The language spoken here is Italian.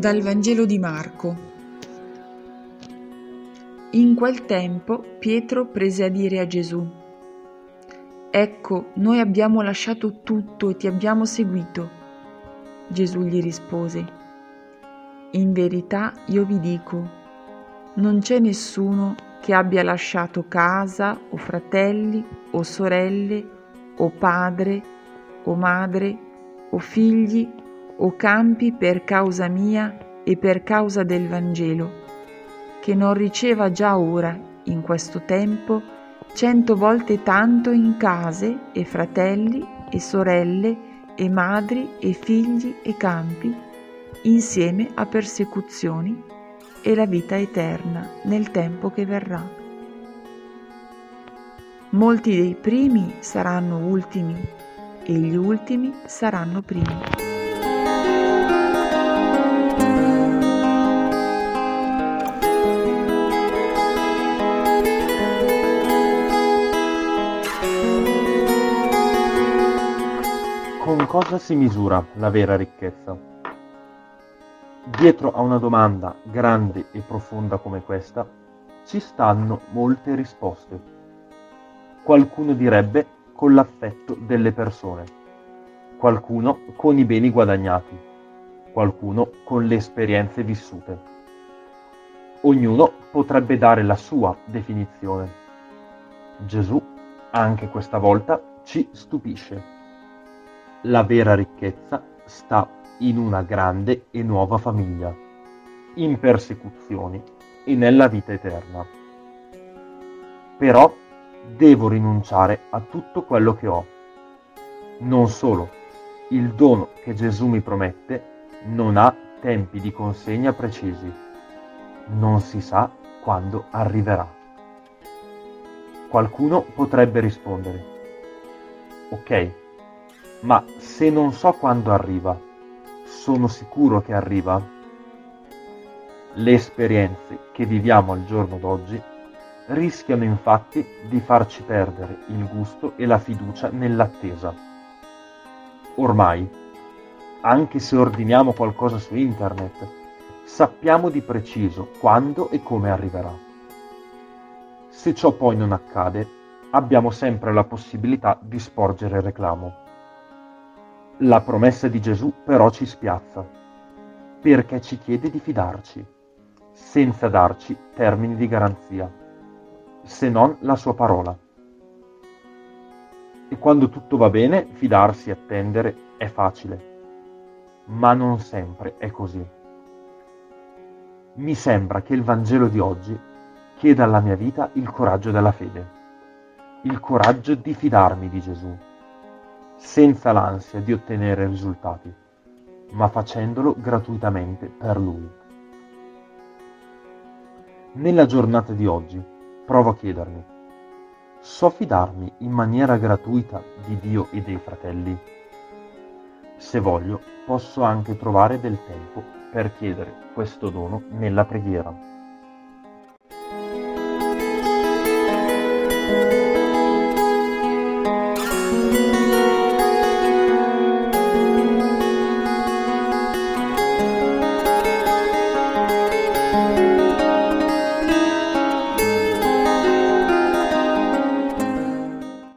Dal Vangelo di Marco. In quel tempo Pietro prese a dire a Gesù, Ecco, noi abbiamo lasciato tutto e ti abbiamo seguito. Gesù gli rispose, In verità io vi dico, non c'è nessuno che abbia lasciato casa o fratelli o sorelle o padre o madre o figli o campi per causa mia e per causa del Vangelo, che non riceva già ora, in questo tempo, cento volte tanto in case e fratelli e sorelle e madri e figli e campi, insieme a persecuzioni e la vita eterna nel tempo che verrà. Molti dei primi saranno ultimi e gli ultimi saranno primi. Cosa si misura la vera ricchezza? Dietro a una domanda grande e profonda come questa ci stanno molte risposte. Qualcuno direbbe con l'affetto delle persone, qualcuno con i beni guadagnati, qualcuno con le esperienze vissute. Ognuno potrebbe dare la sua definizione. Gesù, anche questa volta, ci stupisce la vera ricchezza sta in una grande e nuova famiglia, in persecuzioni e nella vita eterna. Però devo rinunciare a tutto quello che ho. Non solo, il dono che Gesù mi promette non ha tempi di consegna precisi. Non si sa quando arriverà. Qualcuno potrebbe rispondere, ok, ma se non so quando arriva, sono sicuro che arriva? Le esperienze che viviamo al giorno d'oggi rischiano infatti di farci perdere il gusto e la fiducia nell'attesa. Ormai, anche se ordiniamo qualcosa su internet, sappiamo di preciso quando e come arriverà. Se ciò poi non accade, abbiamo sempre la possibilità di sporgere reclamo. La promessa di Gesù però ci spiazza, perché ci chiede di fidarci, senza darci termini di garanzia, se non la sua parola. E quando tutto va bene, fidarsi e attendere è facile, ma non sempre è così. Mi sembra che il Vangelo di oggi chieda alla mia vita il coraggio della fede, il coraggio di fidarmi di Gesù senza l'ansia di ottenere risultati, ma facendolo gratuitamente per Lui. Nella giornata di oggi provo a chiedermi, so fidarmi in maniera gratuita di Dio e dei fratelli? Se voglio, posso anche trovare del tempo per chiedere questo dono nella preghiera.